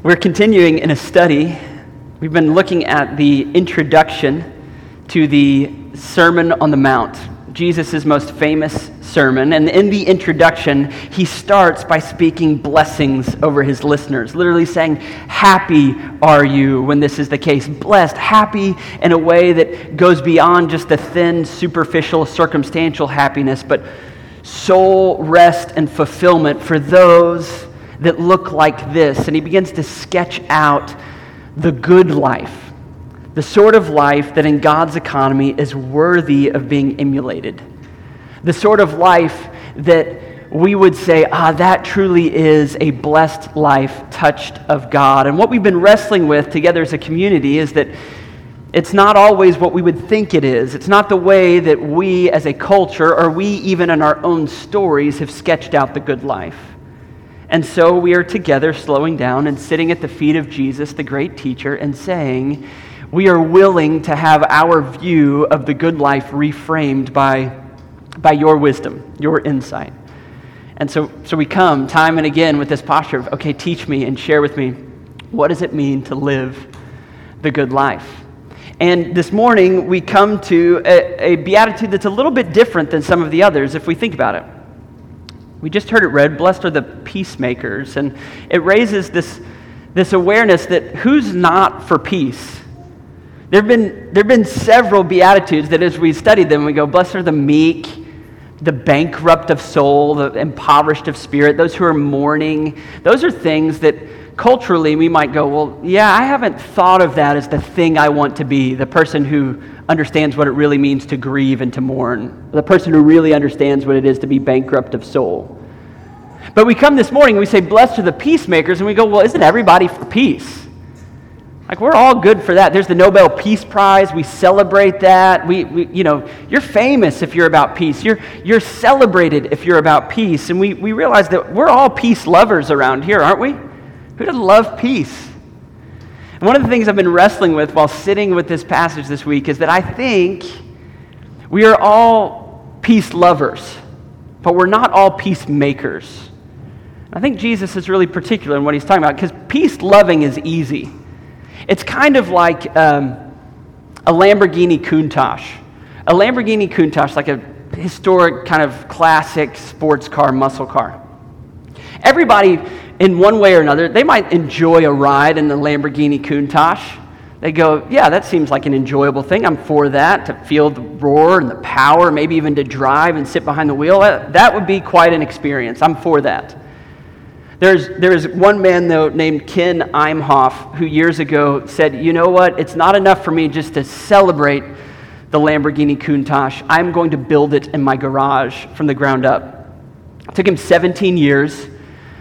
We're continuing in a study. We've been looking at the introduction to the Sermon on the Mount, Jesus' most famous sermon. And in the introduction, he starts by speaking blessings over his listeners, literally saying, Happy are you when this is the case. Blessed, happy in a way that goes beyond just the thin, superficial, circumstantial happiness, but soul rest and fulfillment for those that look like this. And he begins to sketch out the good life, the sort of life that in God's economy is worthy of being emulated, the sort of life that we would say, ah, that truly is a blessed life touched of God. And what we've been wrestling with together as a community is that it's not always what we would think it is. It's not the way that we as a culture, or we even in our own stories, have sketched out the good life. And so we are together, slowing down and sitting at the feet of Jesus, the great teacher, and saying, We are willing to have our view of the good life reframed by, by your wisdom, your insight. And so, so we come time and again with this posture of, okay, teach me and share with me what does it mean to live the good life? And this morning we come to a, a beatitude that's a little bit different than some of the others if we think about it. We just heard it read, Blessed are the peacemakers. And it raises this, this awareness that who's not for peace? There have, been, there have been several Beatitudes that as we study them, we go, Blessed are the meek, the bankrupt of soul, the impoverished of spirit, those who are mourning. Those are things that culturally we might go, Well, yeah, I haven't thought of that as the thing I want to be, the person who understands what it really means to grieve and to mourn, the person who really understands what it is to be bankrupt of soul. But we come this morning and we say, Blessed are the peacemakers, and we go, Well, isn't everybody for peace? Like, we're all good for that. There's the Nobel Peace Prize. We celebrate that. We, we, you know, you're famous if you're about peace. You're, you're celebrated if you're about peace. And we, we realize that we're all peace lovers around here, aren't we? Who doesn't love peace? And one of the things I've been wrestling with while sitting with this passage this week is that I think we are all peace lovers, but we're not all peacemakers. I think Jesus is really particular in what he's talking about because peace loving is easy. It's kind of like um, a Lamborghini Countach. A Lamborghini Countach, like a historic kind of classic sports car, muscle car. Everybody in one way or another, they might enjoy a ride in the Lamborghini Countach. They go, yeah, that seems like an enjoyable thing. I'm for that, to feel the roar and the power, maybe even to drive and sit behind the wheel. That would be quite an experience. I'm for that. There's, there's one man, though, named Ken Imhoff, who years ago said, you know what? It's not enough for me just to celebrate the Lamborghini Countach. I'm going to build it in my garage from the ground up. It took him 17 years.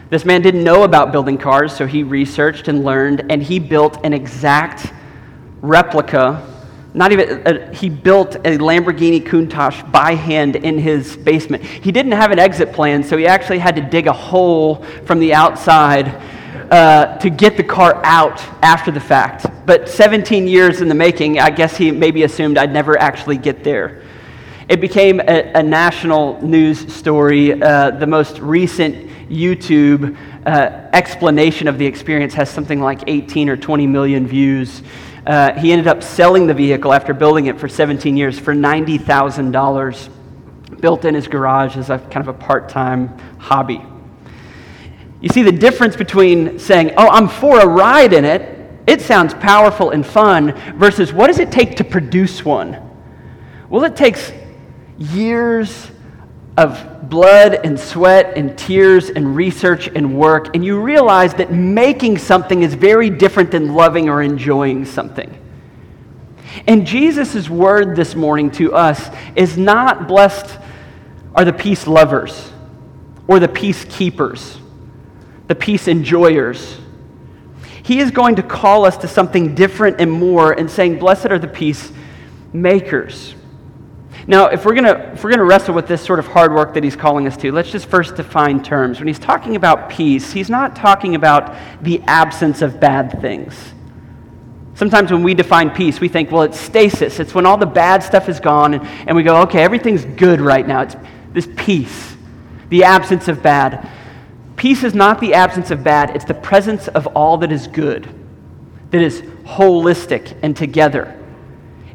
This man didn't know about building cars, so he researched and learned, and he built an exact replica. Not even, uh, he built a Lamborghini Countach by hand in his basement. He didn't have an exit plan, so he actually had to dig a hole from the outside uh, to get the car out after the fact. But 17 years in the making, I guess he maybe assumed I'd never actually get there. It became a, a national news story. Uh, the most recent YouTube uh, explanation of the experience has something like 18 or 20 million views. Uh, he ended up selling the vehicle after building it for 17 years for $90,000, built in his garage as a kind of a part time hobby. You see the difference between saying, Oh, I'm for a ride in it, it sounds powerful and fun, versus what does it take to produce one? Well, it takes years of blood and sweat and tears and research and work, and you realize that making something is very different than loving or enjoying something. And Jesus' word this morning to us is not blessed are the peace lovers or the peace keepers, the peace enjoyers. He is going to call us to something different and more and saying, Blessed are the peacemakers. Now, if we're going to if we're going to wrestle with this sort of hard work that he's calling us to, let's just first define terms. When he's talking about peace, he's not talking about the absence of bad things. Sometimes when we define peace, we think, well, it's stasis. It's when all the bad stuff is gone and, and we go, okay, everything's good right now. It's this peace, the absence of bad. Peace is not the absence of bad, it's the presence of all that is good, that is holistic and together.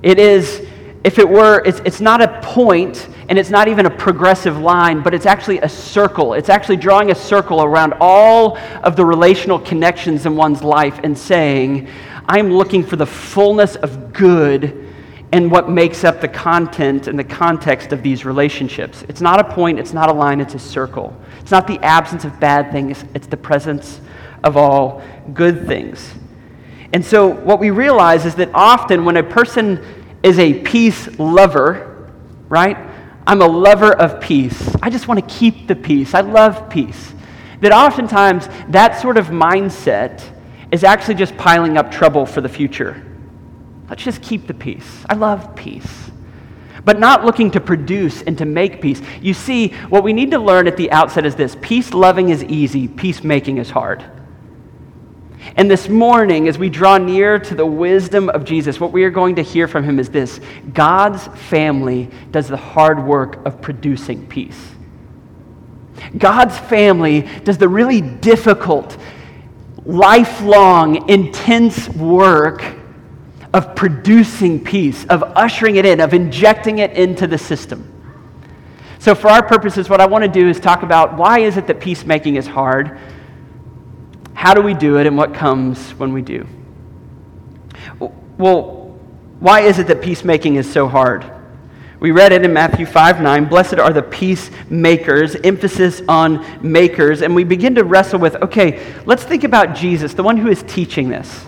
It is, if it were, it's, it's not a point and it's not even a progressive line, but it's actually a circle. It's actually drawing a circle around all of the relational connections in one's life and saying, I'm looking for the fullness of good and what makes up the content and the context of these relationships. It's not a point, it's not a line, it's a circle. It's not the absence of bad things, it's the presence of all good things. And so, what we realize is that often when a person is a peace lover, right? I'm a lover of peace. I just want to keep the peace. I love peace. That oftentimes that sort of mindset is actually just piling up trouble for the future. Let's just keep the peace. I love peace. But not looking to produce and to make peace. You see, what we need to learn at the outset is this peace loving is easy, peacemaking is hard. And this morning, as we draw near to the wisdom of Jesus, what we are going to hear from him is this God's family does the hard work of producing peace. God's family does the really difficult, lifelong, intense work of producing peace, of ushering it in, of injecting it into the system. So, for our purposes, what I want to do is talk about why is it that peacemaking is hard, how do we do it, and what comes when we do. Well, why is it that peacemaking is so hard? We read it in Matthew 5 9. Blessed are the peacemakers, emphasis on makers. And we begin to wrestle with okay, let's think about Jesus, the one who is teaching this.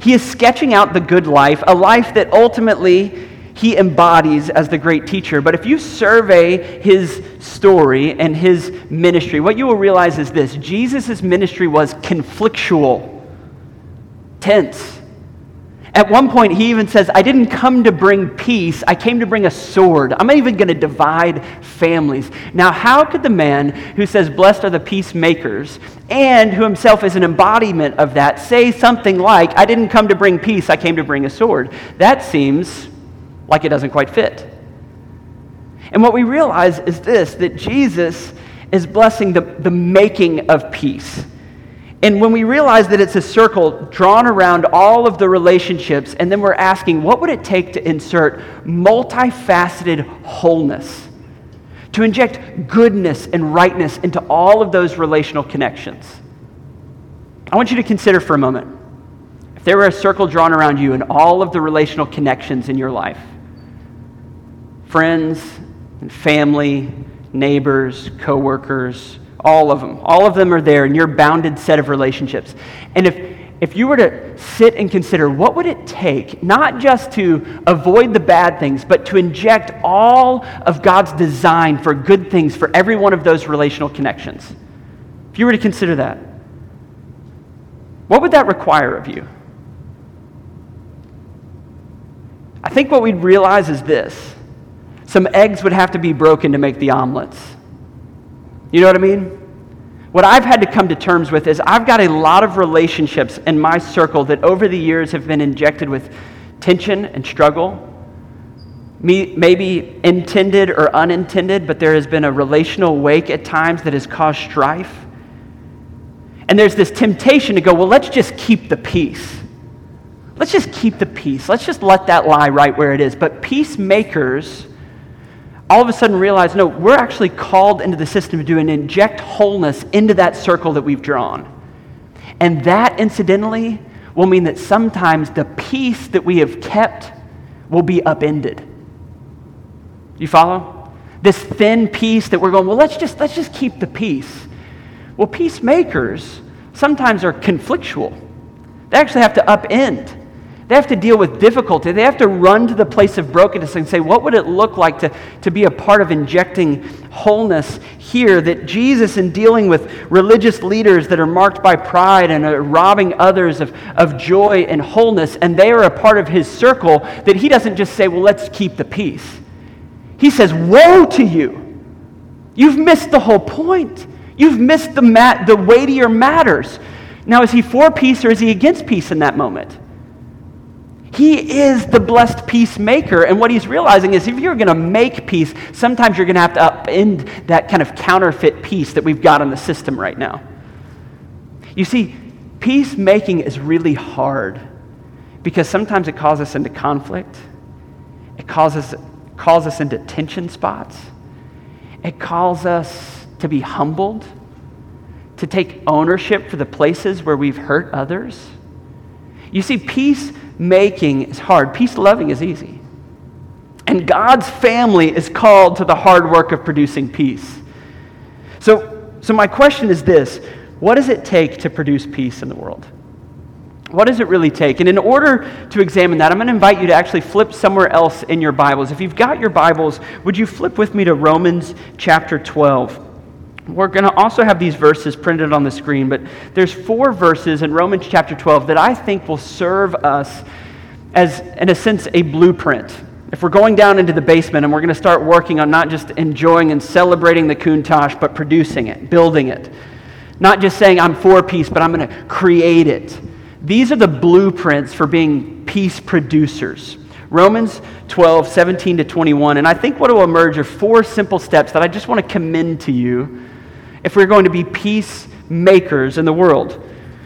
He is sketching out the good life, a life that ultimately he embodies as the great teacher. But if you survey his story and his ministry, what you will realize is this Jesus' ministry was conflictual, tense. At one point, he even says, I didn't come to bring peace, I came to bring a sword. I'm not even going to divide families. Now, how could the man who says, Blessed are the peacemakers, and who himself is an embodiment of that, say something like, I didn't come to bring peace, I came to bring a sword? That seems like it doesn't quite fit. And what we realize is this that Jesus is blessing the, the making of peace. And when we realize that it's a circle drawn around all of the relationships, and then we're asking, what would it take to insert multifaceted wholeness? To inject goodness and rightness into all of those relational connections. I want you to consider for a moment if there were a circle drawn around you and all of the relational connections in your life friends and family, neighbors, coworkers, all of them. All of them are there in your bounded set of relationships. And if, if you were to sit and consider what would it take, not just to avoid the bad things, but to inject all of God's design for good things for every one of those relational connections, if you were to consider that, what would that require of you? I think what we'd realize is this some eggs would have to be broken to make the omelets. You know what I mean? What I've had to come to terms with is I've got a lot of relationships in my circle that over the years have been injected with tension and struggle. Maybe intended or unintended, but there has been a relational wake at times that has caused strife. And there's this temptation to go, well, let's just keep the peace. Let's just keep the peace. Let's just let that lie right where it is. But peacemakers all of a sudden realize no, we're actually called into the system to inject wholeness into that circle that we've drawn. And that, incidentally, will mean that sometimes the peace that we have kept will be upended. You follow? This thin peace that we're going, well, let's just, let's just keep the peace. Well, peacemakers sometimes are conflictual. They actually have to upend they have to deal with difficulty. They have to run to the place of brokenness and say, what would it look like to, to be a part of injecting wholeness here? That Jesus, in dealing with religious leaders that are marked by pride and are robbing others of, of joy and wholeness, and they are a part of his circle, that he doesn't just say, well, let's keep the peace. He says, woe to you. You've missed the whole point. You've missed the, mat- the weightier matters. Now, is he for peace or is he against peace in that moment? He is the blessed peacemaker. And what he's realizing is if you're going to make peace, sometimes you're going to have to upend that kind of counterfeit peace that we've got in the system right now. You see, peacemaking is really hard because sometimes it calls us into conflict, it calls us, calls us into tension spots, it calls us to be humbled, to take ownership for the places where we've hurt others. You see, peacemaking is hard, peace loving is easy. And God's family is called to the hard work of producing peace. So, so my question is this what does it take to produce peace in the world? What does it really take? And in order to examine that, I'm going to invite you to actually flip somewhere else in your Bibles. If you've got your Bibles, would you flip with me to Romans chapter 12? We're going to also have these verses printed on the screen, but there's four verses in Romans chapter 12 that I think will serve us as, in a sense, a blueprint. If we're going down into the basement and we're going to start working on not just enjoying and celebrating the Countach, but producing it, building it. Not just saying, I'm for peace, but I'm going to create it. These are the blueprints for being peace producers. Romans 12, 17 to 21. And I think what will emerge are four simple steps that I just want to commend to you if we're going to be peacemakers in the world.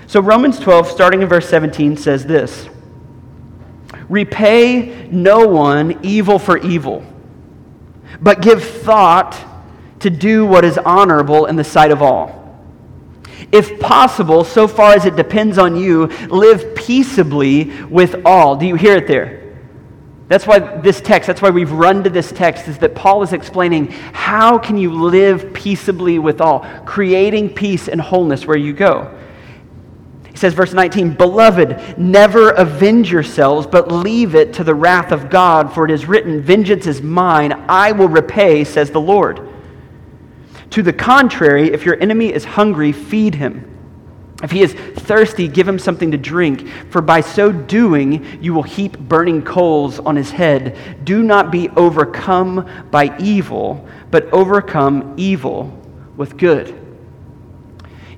So, Romans 12, starting in verse 17, says this Repay no one evil for evil, but give thought to do what is honorable in the sight of all. If possible, so far as it depends on you, live peaceably with all. Do you hear it there? That's why this text, that's why we've run to this text, is that Paul is explaining how can you live peaceably with all, creating peace and wholeness where you go. He says, verse 19, Beloved, never avenge yourselves, but leave it to the wrath of God, for it is written, Vengeance is mine, I will repay, says the Lord. To the contrary, if your enemy is hungry, feed him. If he is thirsty, give him something to drink, for by so doing you will heap burning coals on his head. Do not be overcome by evil, but overcome evil with good.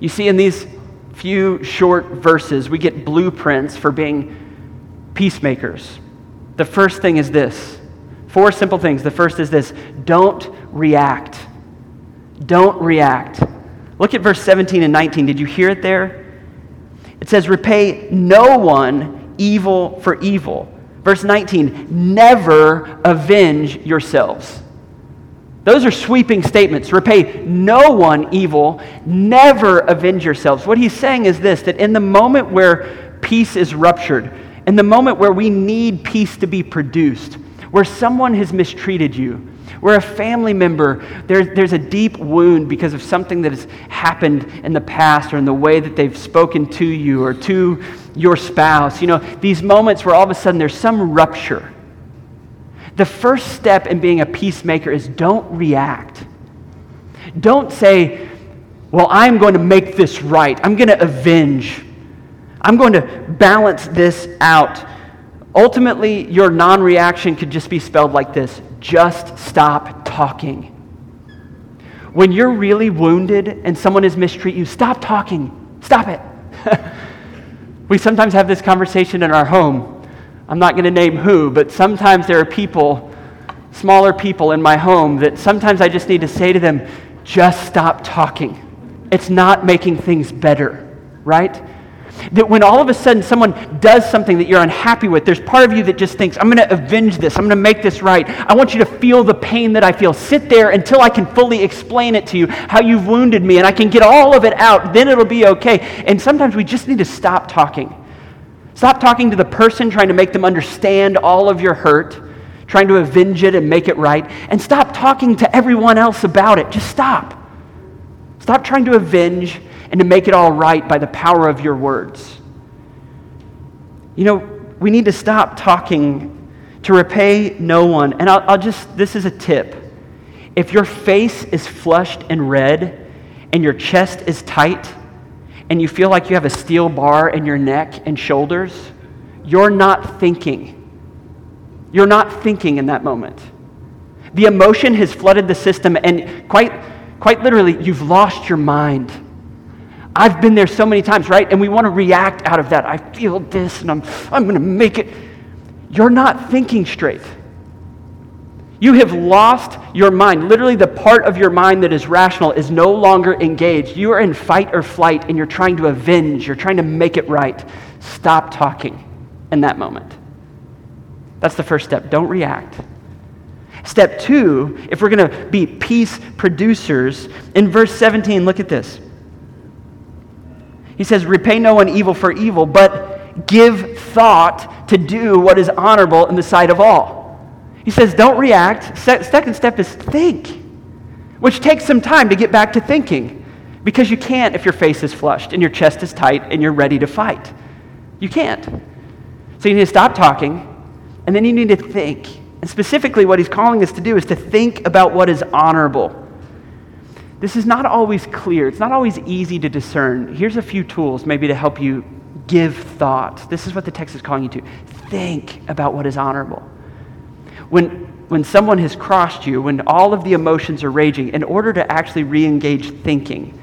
You see, in these few short verses, we get blueprints for being peacemakers. The first thing is this four simple things. The first is this don't react. Don't react. Look at verse 17 and 19. Did you hear it there? It says, Repay no one evil for evil. Verse 19, never avenge yourselves. Those are sweeping statements. Repay no one evil, never avenge yourselves. What he's saying is this that in the moment where peace is ruptured, in the moment where we need peace to be produced, where someone has mistreated you, where a family member, there, there's a deep wound because of something that has happened in the past or in the way that they've spoken to you or to your spouse. You know, these moments where all of a sudden there's some rupture. The first step in being a peacemaker is don't react. Don't say, well, I'm going to make this right. I'm going to avenge. I'm going to balance this out. Ultimately, your non reaction could just be spelled like this just stop talking. When you're really wounded and someone has mistreated you, stop talking. Stop it. we sometimes have this conversation in our home. I'm not going to name who, but sometimes there are people, smaller people in my home, that sometimes I just need to say to them, just stop talking. It's not making things better, right? That when all of a sudden someone does something that you're unhappy with, there's part of you that just thinks, I'm going to avenge this. I'm going to make this right. I want you to feel the pain that I feel. Sit there until I can fully explain it to you how you've wounded me and I can get all of it out. Then it'll be okay. And sometimes we just need to stop talking. Stop talking to the person, trying to make them understand all of your hurt, trying to avenge it and make it right. And stop talking to everyone else about it. Just stop. Stop trying to avenge and to make it all right by the power of your words. You know, we need to stop talking to repay no one. And I'll, I'll, just, this is a tip. If your face is flushed and red and your chest is tight and you feel like you have a steel bar in your neck and shoulders, you're not thinking. You're not thinking in that moment. The emotion has flooded the system, and quite, quite literally, you've lost your mind. I've been there so many times, right? And we want to react out of that. I feel this and I'm, I'm going to make it. you're not thinking straight. You have lost your mind. Literally, the part of your mind that is rational is no longer engaged. You are in fight or flight and you're trying to avenge, you're trying to make it right. Stop talking in that moment. That's the first step. Don't react. Step two, if we're going to be peace producers, in verse 17, look at this. He says, Repay no one evil for evil, but give thought to do what is honorable in the sight of all. He says, Don't react. Se- second step is think, which takes some time to get back to thinking because you can't if your face is flushed and your chest is tight and you're ready to fight. You can't. So you need to stop talking and then you need to think. And specifically, what he's calling us to do is to think about what is honorable. This is not always clear, it's not always easy to discern. Here's a few tools maybe to help you give thought. This is what the text is calling you to. Think about what is honorable. When, when someone has crossed you, when all of the emotions are raging, in order to actually re engage thinking,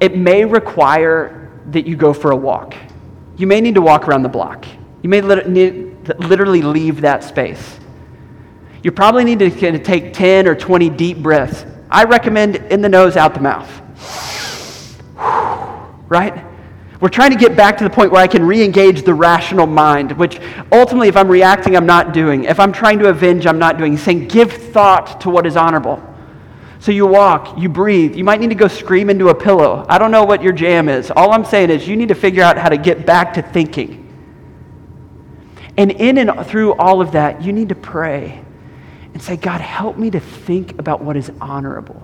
it may require that you go for a walk. You may need to walk around the block. You may literally leave that space. You probably need to take 10 or 20 deep breaths. I recommend in the nose, out the mouth. right? We're trying to get back to the point where I can re engage the rational mind, which ultimately, if I'm reacting, I'm not doing. If I'm trying to avenge, I'm not doing. He's saying, give thought to what is honorable. So you walk, you breathe. You might need to go scream into a pillow. I don't know what your jam is. All I'm saying is you need to figure out how to get back to thinking. And in and through all of that, you need to pray and say, God, help me to think about what is honorable.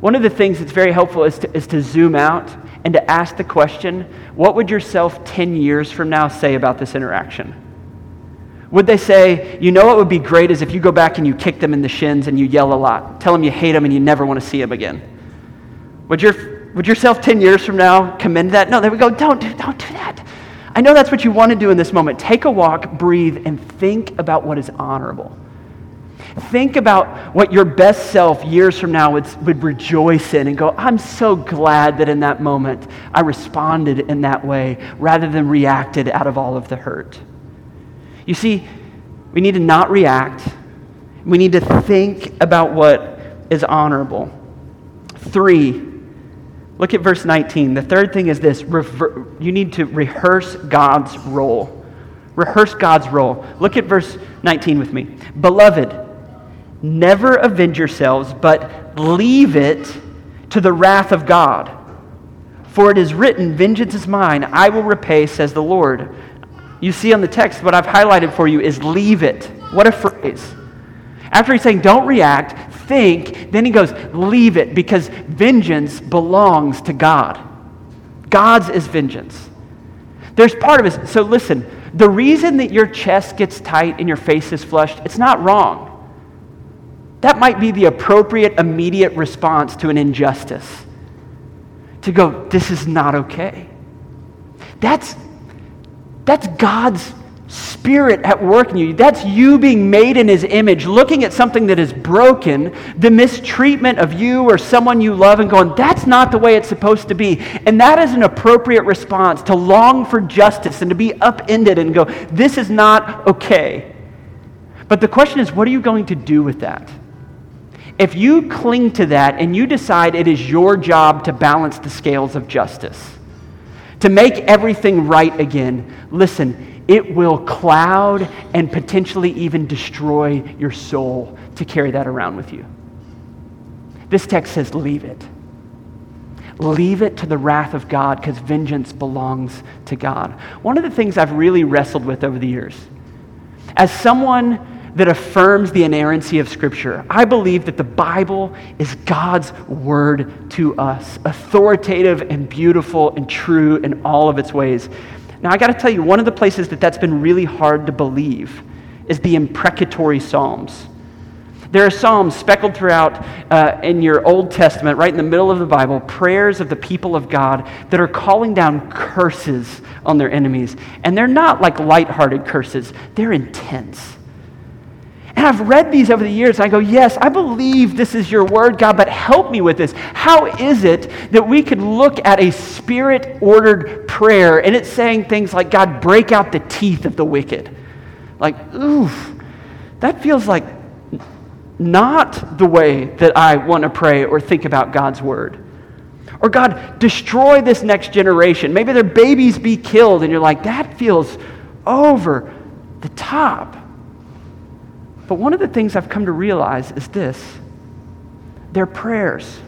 One of the things that's very helpful is to, is to zoom out and to ask the question what would yourself 10 years from now say about this interaction? Would they say, you know what would be great is if you go back and you kick them in the shins and you yell a lot, tell them you hate them and you never want to see them again? Would, your, would yourself 10 years from now commend that? No, they would go, don't do, don't do that. I know that's what you want to do in this moment. Take a walk, breathe, and think about what is honorable. Think about what your best self years from now would, would rejoice in and go, I'm so glad that in that moment I responded in that way rather than reacted out of all of the hurt. You see, we need to not react. We need to think about what is honorable. Three, Look at verse 19. The third thing is this rever- you need to rehearse God's role. Rehearse God's role. Look at verse 19 with me. Beloved, never avenge yourselves, but leave it to the wrath of God. For it is written, Vengeance is mine, I will repay, says the Lord. You see on the text, what I've highlighted for you is leave it. What a phrase. After he's saying, don't react, think, then he goes, leave it because vengeance belongs to God. God's is vengeance. There's part of it. So listen, the reason that your chest gets tight and your face is flushed, it's not wrong. That might be the appropriate immediate response to an injustice. To go, this is not okay. That's, that's God's Spirit at work in you. That's you being made in His image, looking at something that is broken, the mistreatment of you or someone you love, and going, that's not the way it's supposed to be. And that is an appropriate response to long for justice and to be upended and go, this is not okay. But the question is, what are you going to do with that? If you cling to that and you decide it is your job to balance the scales of justice, to make everything right again, listen, it will cloud and potentially even destroy your soul to carry that around with you. This text says, leave it. Leave it to the wrath of God because vengeance belongs to God. One of the things I've really wrestled with over the years, as someone that affirms the inerrancy of Scripture, I believe that the Bible is God's word to us, authoritative and beautiful and true in all of its ways. Now, I got to tell you, one of the places that that's been really hard to believe is the imprecatory Psalms. There are Psalms speckled throughout uh, in your Old Testament, right in the middle of the Bible, prayers of the people of God that are calling down curses on their enemies. And they're not like lighthearted curses, they're intense. And I've read these over the years. And I go, Yes, I believe this is your word, God, but help me with this. How is it that we could look at a spirit ordered prayer and it's saying things like, God, break out the teeth of the wicked? Like, oof, that feels like not the way that I want to pray or think about God's word. Or, God, destroy this next generation. Maybe their babies be killed, and you're like, that feels over the top. But one of the things I've come to realize is this they're prayers.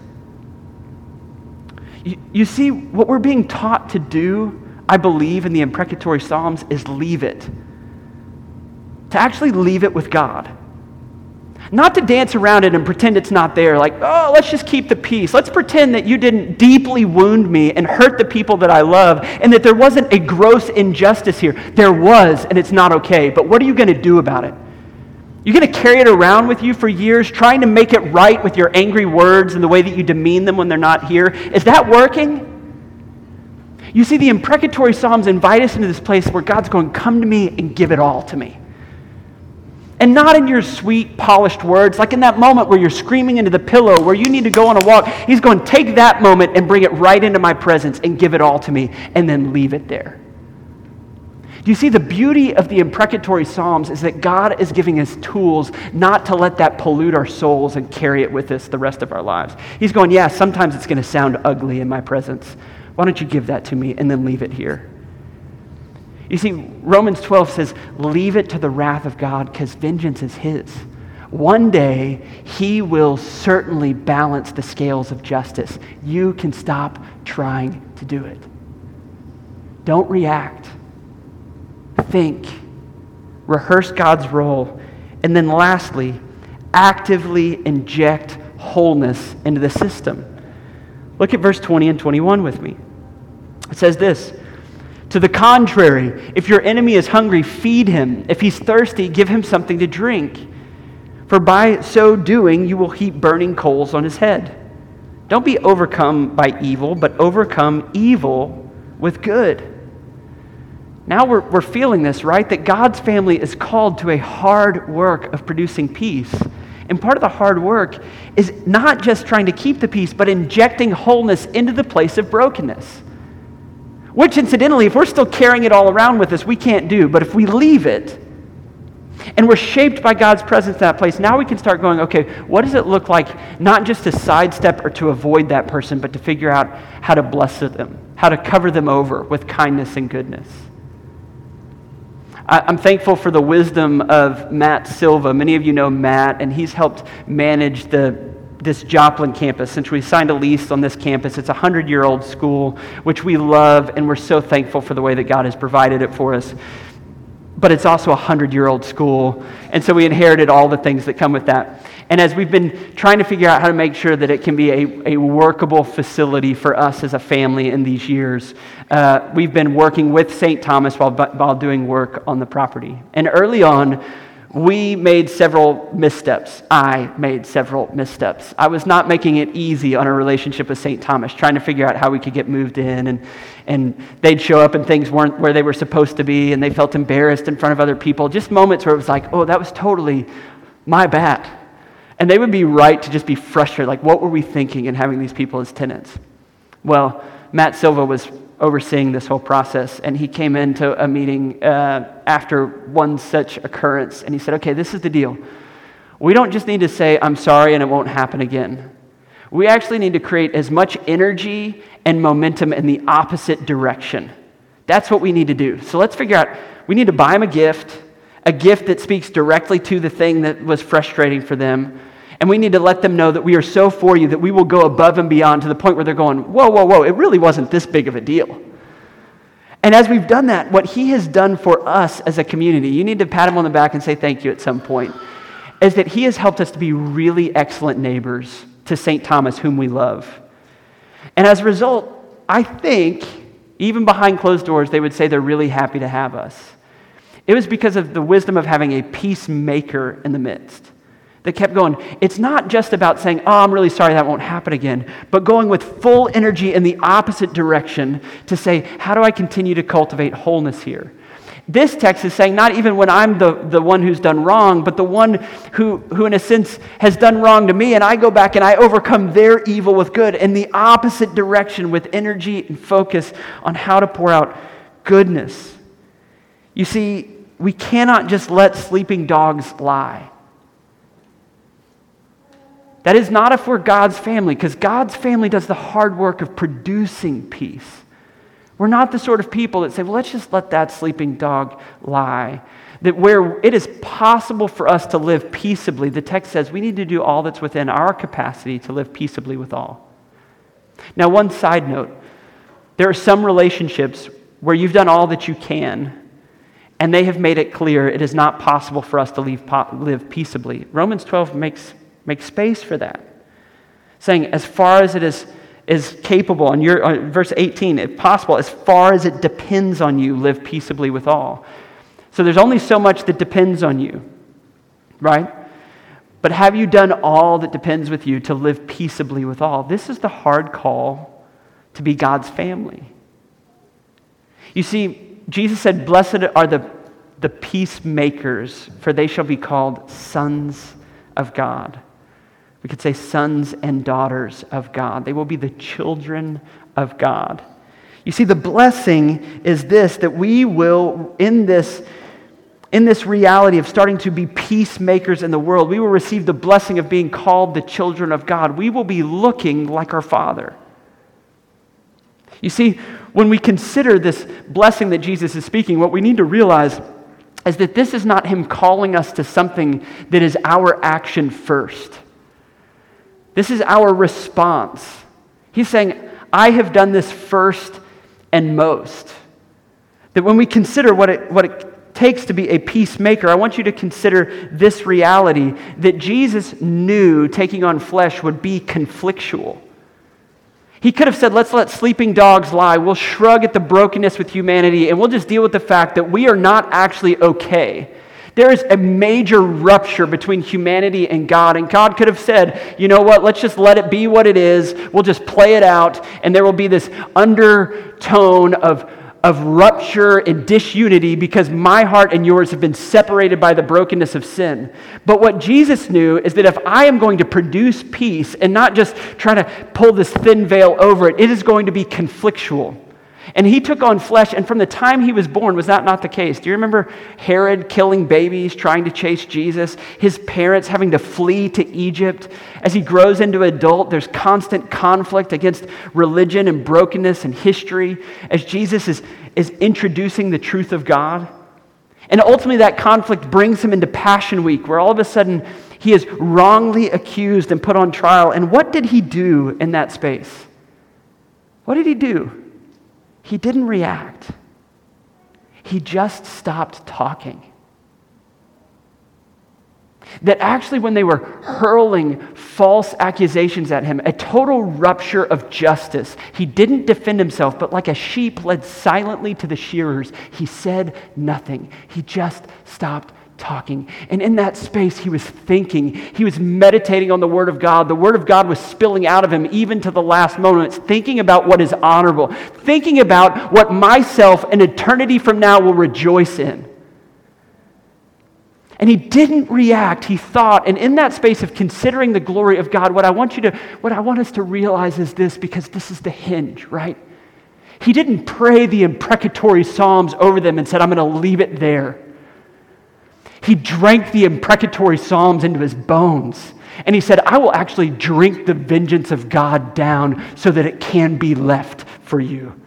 You, you see, what we're being taught to do, I believe, in the imprecatory Psalms is leave it. To actually leave it with God. Not to dance around it and pretend it's not there, like, oh, let's just keep the peace. Let's pretend that you didn't deeply wound me and hurt the people that I love, and that there wasn't a gross injustice here. There was, and it's not okay. But what are you going to do about it? You're going to carry it around with you for years, trying to make it right with your angry words and the way that you demean them when they're not here. Is that working? You see, the imprecatory Psalms invite us into this place where God's going, Come to me and give it all to me. And not in your sweet, polished words, like in that moment where you're screaming into the pillow, where you need to go on a walk. He's going, take that moment and bring it right into my presence and give it all to me, and then leave it there. Do you see the beauty of the imprecatory Psalms is that God is giving us tools not to let that pollute our souls and carry it with us the rest of our lives. He's going, yeah, sometimes it's going to sound ugly in my presence. Why don't you give that to me and then leave it here? You see, Romans 12 says, Leave it to the wrath of God because vengeance is His. One day, He will certainly balance the scales of justice. You can stop trying to do it. Don't react. Think. Rehearse God's role. And then, lastly, actively inject wholeness into the system. Look at verse 20 and 21 with me. It says this. To the contrary, if your enemy is hungry, feed him. If he's thirsty, give him something to drink. For by so doing, you will heap burning coals on his head. Don't be overcome by evil, but overcome evil with good. Now we're, we're feeling this, right? That God's family is called to a hard work of producing peace. And part of the hard work is not just trying to keep the peace, but injecting wholeness into the place of brokenness. Which, incidentally, if we're still carrying it all around with us, we can't do. But if we leave it and we're shaped by God's presence in that place, now we can start going, okay, what does it look like not just to sidestep or to avoid that person, but to figure out how to bless them, how to cover them over with kindness and goodness? I'm thankful for the wisdom of Matt Silva. Many of you know Matt, and he's helped manage the this Joplin campus, since we signed a lease on this campus, it's a 100 year old school, which we love, and we're so thankful for the way that God has provided it for us. But it's also a 100 year old school, and so we inherited all the things that come with that. And as we've been trying to figure out how to make sure that it can be a, a workable facility for us as a family in these years, uh, we've been working with St. Thomas while, while doing work on the property. And early on, we made several missteps. I made several missteps. I was not making it easy on a relationship with St. Thomas, trying to figure out how we could get moved in. And, and they'd show up and things weren't where they were supposed to be, and they felt embarrassed in front of other people. Just moments where it was like, oh, that was totally my bad. And they would be right to just be frustrated. Like, what were we thinking in having these people as tenants? Well, Matt Silva was overseeing this whole process. And he came into a meeting uh, after one such occurrence, and he said, Okay, this is the deal. We don't just need to say, I'm sorry, and it won't happen again. We actually need to create as much energy and momentum in the opposite direction. That's what we need to do. So let's figure out we need to buy them a gift, a gift that speaks directly to the thing that was frustrating for them. And we need to let them know that we are so for you that we will go above and beyond to the point where they're going, whoa, whoa, whoa, it really wasn't this big of a deal. And as we've done that, what he has done for us as a community, you need to pat him on the back and say thank you at some point, is that he has helped us to be really excellent neighbors to St. Thomas, whom we love. And as a result, I think, even behind closed doors, they would say they're really happy to have us. It was because of the wisdom of having a peacemaker in the midst that kept going. It's not just about saying, Oh, I'm really sorry that won't happen again, but going with full energy in the opposite direction to say, How do I continue to cultivate wholeness here? This text is saying not even when I'm the, the one who's done wrong, but the one who, who, in a sense, has done wrong to me, and I go back and I overcome their evil with good in the opposite direction with energy and focus on how to pour out goodness. You see, we cannot just let sleeping dogs lie. That is not if we're God's family, because God's family does the hard work of producing peace. We're not the sort of people that say, well, let's just let that sleeping dog lie. That where it is possible for us to live peaceably, the text says we need to do all that's within our capacity to live peaceably with all. Now, one side note there are some relationships where you've done all that you can, and they have made it clear it is not possible for us to live, live peaceably. Romans 12 makes, makes space for that, saying, as far as it is is capable, and your, uh, verse 18, if possible, as far as it depends on you, live peaceably with all. So there's only so much that depends on you, right? But have you done all that depends with you to live peaceably with all? This is the hard call to be God's family. You see, Jesus said, Blessed are the, the peacemakers, for they shall be called sons of God. We could say sons and daughters of God. They will be the children of God. You see, the blessing is this that we will, in this, in this reality of starting to be peacemakers in the world, we will receive the blessing of being called the children of God. We will be looking like our Father. You see, when we consider this blessing that Jesus is speaking, what we need to realize is that this is not Him calling us to something that is our action first. This is our response. He's saying, I have done this first and most. That when we consider what it, what it takes to be a peacemaker, I want you to consider this reality that Jesus knew taking on flesh would be conflictual. He could have said, Let's let sleeping dogs lie. We'll shrug at the brokenness with humanity and we'll just deal with the fact that we are not actually okay. There is a major rupture between humanity and God. And God could have said, you know what, let's just let it be what it is. We'll just play it out. And there will be this undertone of, of rupture and disunity because my heart and yours have been separated by the brokenness of sin. But what Jesus knew is that if I am going to produce peace and not just try to pull this thin veil over it, it is going to be conflictual. And he took on flesh, and from the time he was born, was that not the case? Do you remember Herod killing babies, trying to chase Jesus? His parents having to flee to Egypt? As he grows into adult, there's constant conflict against religion and brokenness and history as Jesus is, is introducing the truth of God. And ultimately, that conflict brings him into Passion Week, where all of a sudden he is wrongly accused and put on trial. And what did he do in that space? What did he do? He didn't react, he just stopped talking. That actually, when they were hurling false accusations at him, a total rupture of justice, he didn't defend himself, but like a sheep led silently to the shearers, he said nothing. He just stopped talking. And in that space, he was thinking. He was meditating on the Word of God. The Word of God was spilling out of him even to the last moments, thinking about what is honorable, thinking about what myself an eternity from now will rejoice in. And he didn't react, he thought. And in that space of considering the glory of God, what I want you to, what I want us to realize is this, because this is the hinge, right? He didn't pray the imprecatory psalms over them and said, I'm going to leave it there. He drank the imprecatory Psalms into his bones. And he said, I will actually drink the vengeance of God down so that it can be left for you.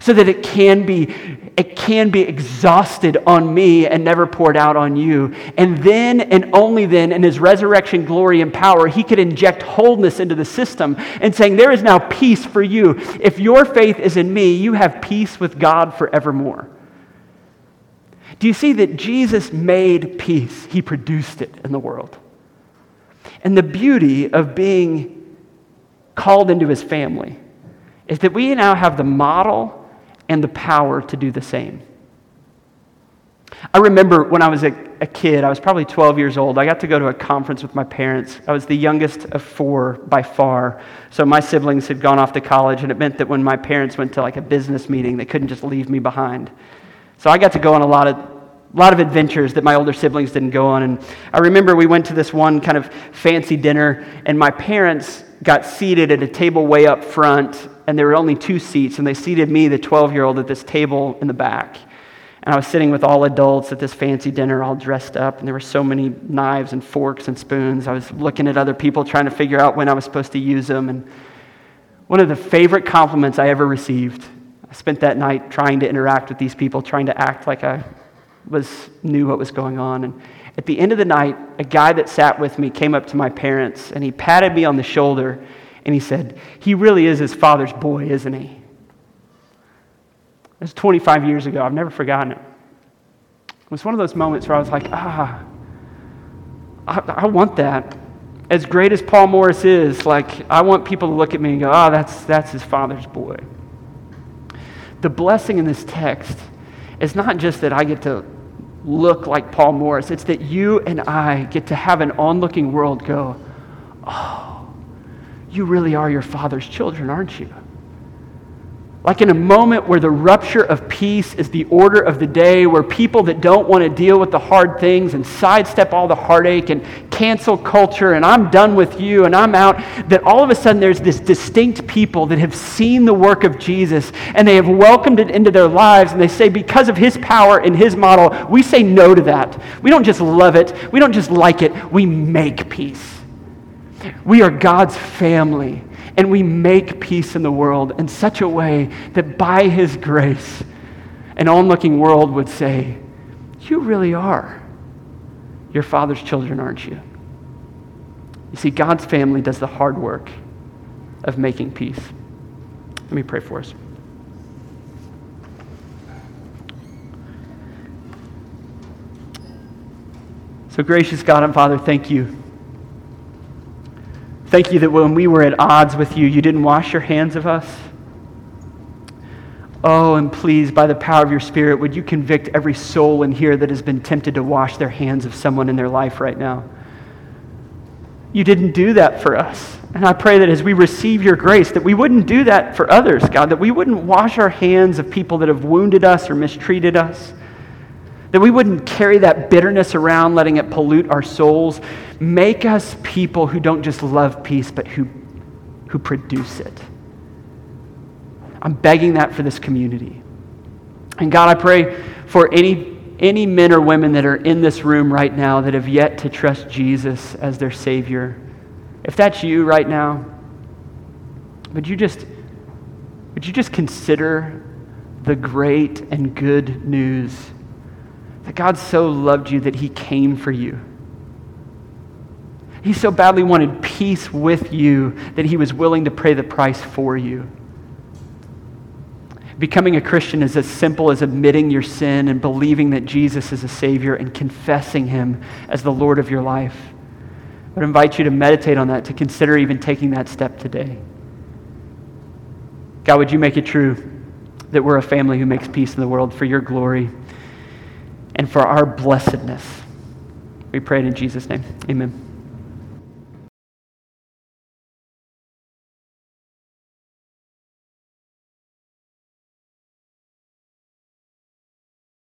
So that it can be, it can be exhausted on me and never poured out on you. And then and only then, in his resurrection glory and power, he could inject wholeness into the system and saying, There is now peace for you. If your faith is in me, you have peace with God forevermore. Do you see that Jesus made peace? He produced it in the world. And the beauty of being called into his family is that we now have the model and the power to do the same. I remember when I was a, a, kid, I was probably 12 years old. I got to go to a conference with my parents. I was the youngest of four by far. So my siblings had gone off to college, and it meant that when my parents went to like a business meeting, they couldn't just leave me behind. So I got to go on a lot of a lot of adventures that my older siblings didn't go on. And I remember we went to this one kind of fancy dinner, and my parents got seated at a table way up front, and there were only two seats, and they seated me, the 12 year old, at this table in the back. And I was sitting with all adults at this fancy dinner, all dressed up, and there were so many knives and forks and spoons. I was looking at other people, trying to figure out when I was supposed to use them. And one of the favorite compliments I ever received, I spent that night trying to interact with these people, trying to act like I was knew what was going on. And at the end of the night, a guy that sat with me came up to my parents and he patted me on the shoulder and he said, He really is his father's boy, isn't he? It was 25 years ago. I've never forgotten it. It was one of those moments where I was like, ah, I, I want that. As great as Paul Morris is, like, I want people to look at me and go, oh, that's, that's his father's boy. The blessing in this text is not just that I get to look like Paul Morris, it's that you and I get to have an onlooking world go, oh, you really are your father's children, aren't you? Like in a moment where the rupture of peace is the order of the day, where people that don't want to deal with the hard things and sidestep all the heartache and cancel culture and I'm done with you and I'm out, that all of a sudden there's this distinct people that have seen the work of Jesus and they have welcomed it into their lives and they say, because of his power and his model, we say no to that. We don't just love it, we don't just like it, we make peace. We are God's family and we make peace in the world in such a way that by His grace, an onlooking world would say, You really are your Father's children, aren't you? You see, God's family does the hard work of making peace. Let me pray for us. So, gracious God and Father, thank you Thank you that when we were at odds with you, you didn't wash your hands of us. Oh, and please, by the power of your Spirit, would you convict every soul in here that has been tempted to wash their hands of someone in their life right now? You didn't do that for us. And I pray that as we receive your grace, that we wouldn't do that for others, God, that we wouldn't wash our hands of people that have wounded us or mistreated us that we wouldn't carry that bitterness around, letting it pollute our souls. Make us people who don't just love peace, but who, who produce it. I'm begging that for this community. And God, I pray for any, any men or women that are in this room right now that have yet to trust Jesus as their Savior. If that's you right now, would you just, would you just consider the great and good news that God so loved you that he came for you. He so badly wanted peace with you that he was willing to pay the price for you. Becoming a Christian is as simple as admitting your sin and believing that Jesus is a Savior and confessing Him as the Lord of your life. I would invite you to meditate on that, to consider even taking that step today. God, would you make it true that we're a family who makes peace in the world for your glory? And for our blessedness. We pray it in Jesus' name. Amen.